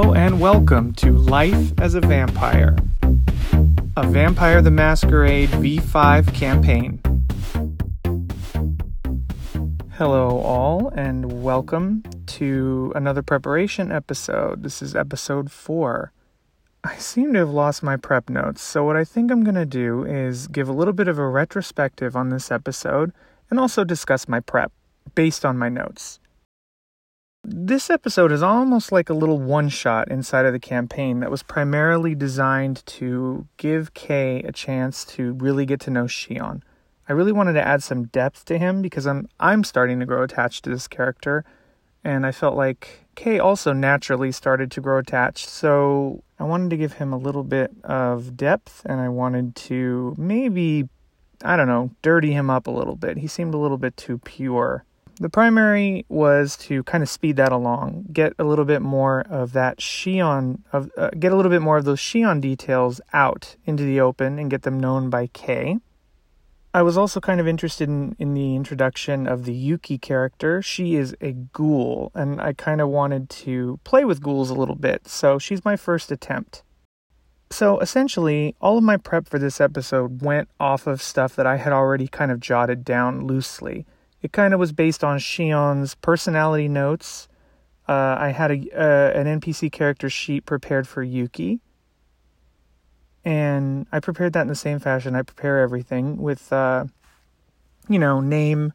Hello and welcome to Life as a Vampire, a Vampire the Masquerade V5 campaign. Hello, all, and welcome to another preparation episode. This is episode four. I seem to have lost my prep notes, so what I think I'm going to do is give a little bit of a retrospective on this episode and also discuss my prep based on my notes. This episode is almost like a little one shot inside of the campaign that was primarily designed to give Kay a chance to really get to know Shion. I really wanted to add some depth to him because I'm I'm starting to grow attached to this character and I felt like Kay also naturally started to grow attached. So I wanted to give him a little bit of depth and I wanted to maybe I don't know, dirty him up a little bit. He seemed a little bit too pure the primary was to kind of speed that along, get a little bit more of that Shion of uh, get a little bit more of those Shion details out into the open and get them known by Kay. I was also kind of interested in, in the introduction of the Yuki character. She is a ghoul, and I kind of wanted to play with ghouls a little bit, so she's my first attempt. So essentially, all of my prep for this episode went off of stuff that I had already kind of jotted down loosely. It kind of was based on Shion's personality notes. Uh, I had a uh, an NPC character sheet prepared for Yuki, and I prepared that in the same fashion. I prepare everything with, uh, you know, name,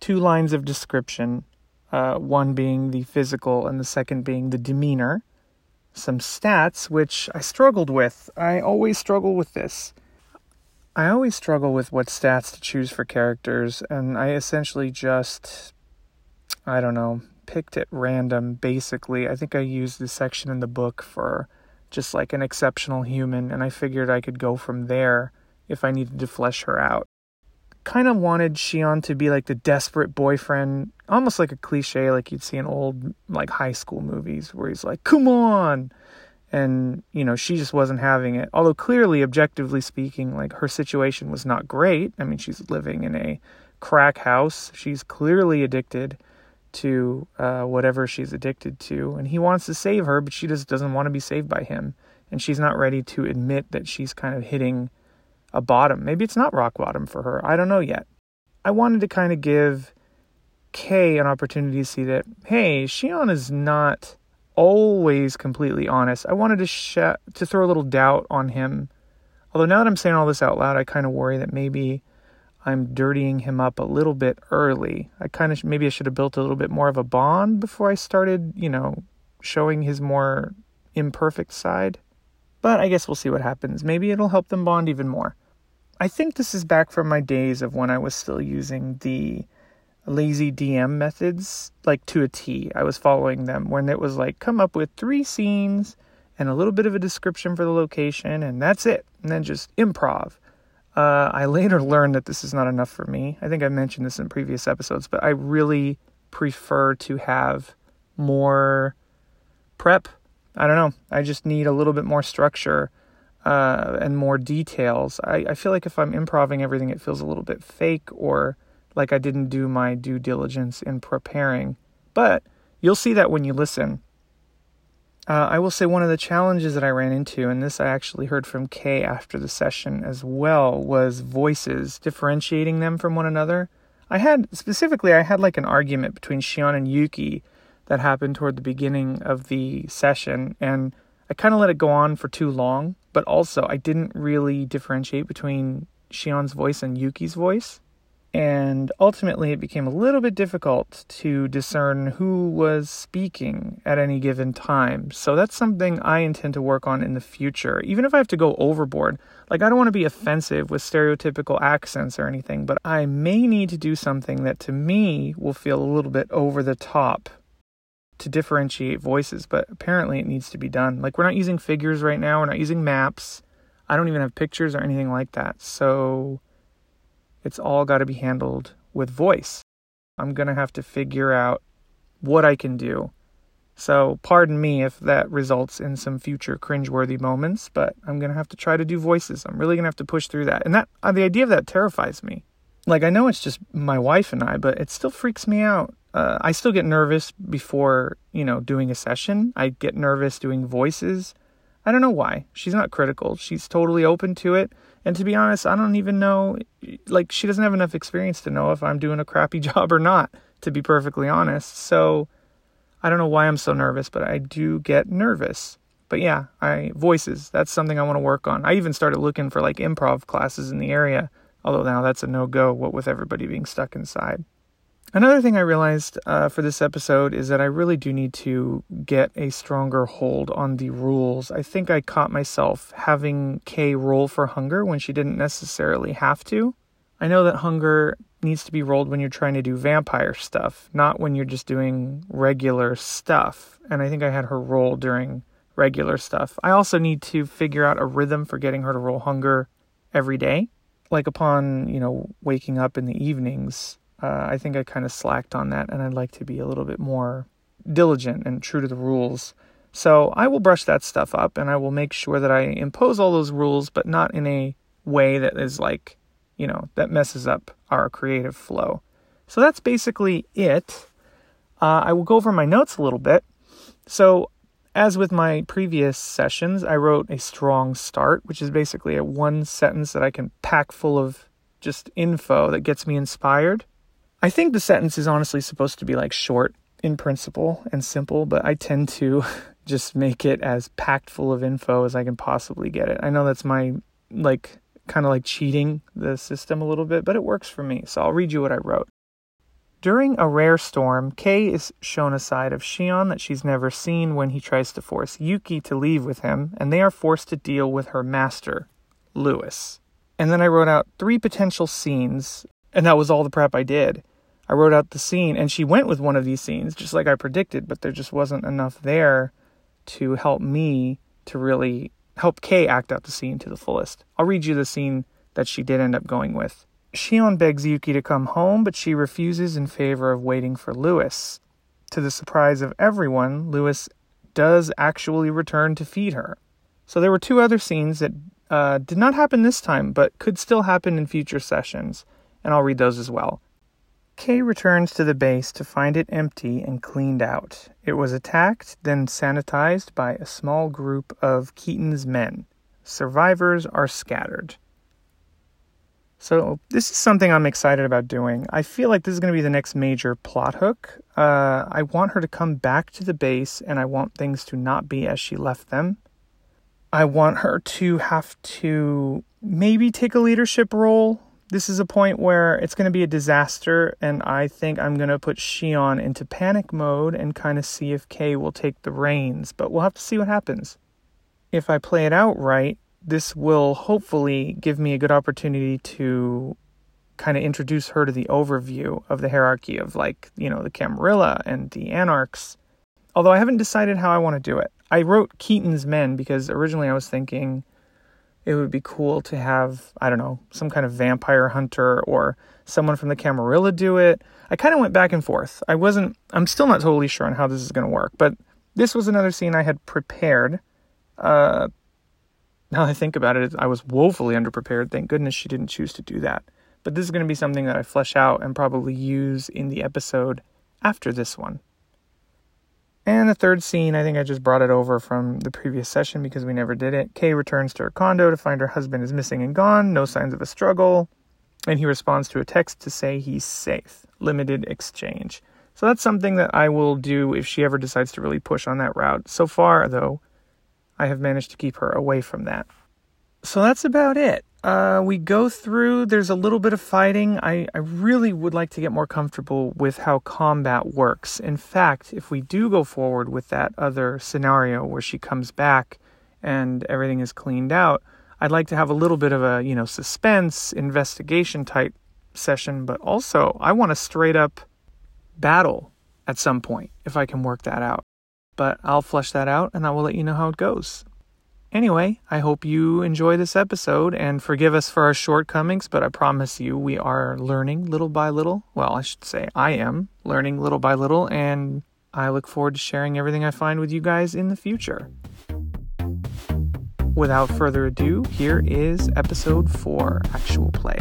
two lines of description, uh, one being the physical and the second being the demeanor, some stats, which I struggled with. I always struggle with this. I always struggle with what stats to choose for characters, and I essentially just, I don't know, picked at random basically. I think I used the section in the book for just like an exceptional human, and I figured I could go from there if I needed to flesh her out. Kind of wanted Shion to be like the desperate boyfriend, almost like a cliche like you'd see in old like high school movies where he's like, "Come on, and you know she just wasn't having it. Although clearly objectively speaking like her situation was not great. I mean she's living in a crack house. She's clearly addicted to uh, whatever she's addicted to. And he wants to save her but she just doesn't want to be saved by him. And she's not ready to admit that she's kind of hitting a bottom. Maybe it's not rock bottom for her. I don't know yet. I wanted to kind of give kay an opportunity to see that hey shion is not always completely honest. I wanted to sh- to throw a little doubt on him. Although now that I'm saying all this out loud, I kind of worry that maybe I'm dirtying him up a little bit early. I kind of maybe I should have built a little bit more of a bond before I started, you know, showing his more imperfect side. But I guess we'll see what happens. Maybe it'll help them bond even more. I think this is back from my days of when I was still using the lazy DM methods like to a T. I was following them when it was like come up with three scenes and a little bit of a description for the location and that's it. And then just improv. Uh, I later learned that this is not enough for me. I think I mentioned this in previous episodes, but I really prefer to have more prep. I don't know. I just need a little bit more structure uh, and more details. I, I feel like if I'm improving everything, it feels a little bit fake or like I didn't do my due diligence in preparing. But you'll see that when you listen. Uh, I will say one of the challenges that I ran into, and this I actually heard from Kay after the session as well, was voices, differentiating them from one another. I had, specifically, I had like an argument between Shion and Yuki that happened toward the beginning of the session, and I kind of let it go on for too long, but also I didn't really differentiate between Shion's voice and Yuki's voice and ultimately it became a little bit difficult to discern who was speaking at any given time. So that's something I intend to work on in the future, even if I have to go overboard. Like, I don't want to be offensive with stereotypical accents or anything, but I may need to do something that to me will feel a little bit over the top to differentiate voices, but apparently it needs to be done. Like, we're not using figures right now, we're not using maps. I don't even have pictures or anything like that. So it's all got to be handled with voice. I'm going to have to figure out what I can do. So, pardon me if that results in some future cringeworthy moments, but I'm going to have to try to do voices. I'm really going to have to push through that. And that uh, the idea of that terrifies me. Like I know it's just my wife and I, but it still freaks me out uh, I still get nervous before, you know, doing a session. I get nervous doing voices. I don't know why. She's not critical. She's totally open to it. And to be honest, I don't even know, like, she doesn't have enough experience to know if I'm doing a crappy job or not, to be perfectly honest. So I don't know why I'm so nervous, but I do get nervous. But yeah, I voices, that's something I want to work on. I even started looking for like improv classes in the area, although now that's a no go, what with everybody being stuck inside. Another thing I realized uh, for this episode is that I really do need to get a stronger hold on the rules. I think I caught myself having Kay roll for hunger when she didn't necessarily have to. I know that hunger needs to be rolled when you're trying to do vampire stuff, not when you're just doing regular stuff. And I think I had her roll during regular stuff. I also need to figure out a rhythm for getting her to roll hunger every day. Like upon, you know, waking up in the evenings, uh, I think I kind of slacked on that, and I'd like to be a little bit more diligent and true to the rules. So I will brush that stuff up, and I will make sure that I impose all those rules, but not in a way that is like, you know, that messes up our creative flow. So that's basically it. Uh, I will go over my notes a little bit. So, as with my previous sessions, I wrote a strong start, which is basically a one sentence that I can pack full of just info that gets me inspired. I think the sentence is honestly supposed to be like short in principle and simple, but I tend to just make it as packed full of info as I can possibly get it. I know that's my like kind of like cheating the system a little bit, but it works for me. So I'll read you what I wrote. During a rare storm, Kay is shown a side of Shion that she's never seen when he tries to force Yuki to leave with him, and they are forced to deal with her master, Lewis. And then I wrote out three potential scenes, and that was all the prep I did. I wrote out the scene, and she went with one of these scenes, just like I predicted, but there just wasn't enough there to help me to really help Kay act out the scene to the fullest. I'll read you the scene that she did end up going with. Shion begs Yuki to come home, but she refuses in favor of waiting for Lewis. To the surprise of everyone, Lewis does actually return to feed her. So there were two other scenes that uh, did not happen this time, but could still happen in future sessions, and I'll read those as well. Kay returns to the base to find it empty and cleaned out. It was attacked, then sanitized by a small group of Keaton's men. Survivors are scattered. So, this is something I'm excited about doing. I feel like this is going to be the next major plot hook. Uh, I want her to come back to the base, and I want things to not be as she left them. I want her to have to maybe take a leadership role this is a point where it's going to be a disaster, and I think I'm going to put Shion into panic mode and kind of see if Kay will take the reins, but we'll have to see what happens. If I play it out right, this will hopefully give me a good opportunity to kind of introduce her to the overview of the hierarchy of, like, you know, the Camarilla and the Anarchs. Although I haven't decided how I want to do it. I wrote Keaton's Men because originally I was thinking it would be cool to have, I don't know, some kind of vampire hunter or someone from the Camarilla do it. I kind of went back and forth. I wasn't, I'm still not totally sure on how this is going to work, but this was another scene I had prepared. Uh, now I think about it, I was woefully underprepared. Thank goodness she didn't choose to do that. But this is going to be something that I flesh out and probably use in the episode after this one. And the third scene, I think I just brought it over from the previous session because we never did it. Kay returns to her condo to find her husband is missing and gone, no signs of a struggle, and he responds to a text to say he's safe. Limited exchange. So that's something that I will do if she ever decides to really push on that route. So far, though, I have managed to keep her away from that. So that's about it. Uh, we go through, there's a little bit of fighting. I, I really would like to get more comfortable with how combat works. In fact, if we do go forward with that other scenario where she comes back and everything is cleaned out, I'd like to have a little bit of a, you know, suspense, investigation type session, but also I want a straight up battle at some point if I can work that out. But I'll flesh that out and I will let you know how it goes. Anyway, I hope you enjoy this episode and forgive us for our shortcomings, but I promise you we are learning little by little. Well, I should say I am learning little by little, and I look forward to sharing everything I find with you guys in the future. Without further ado, here is episode 4 Actual Play.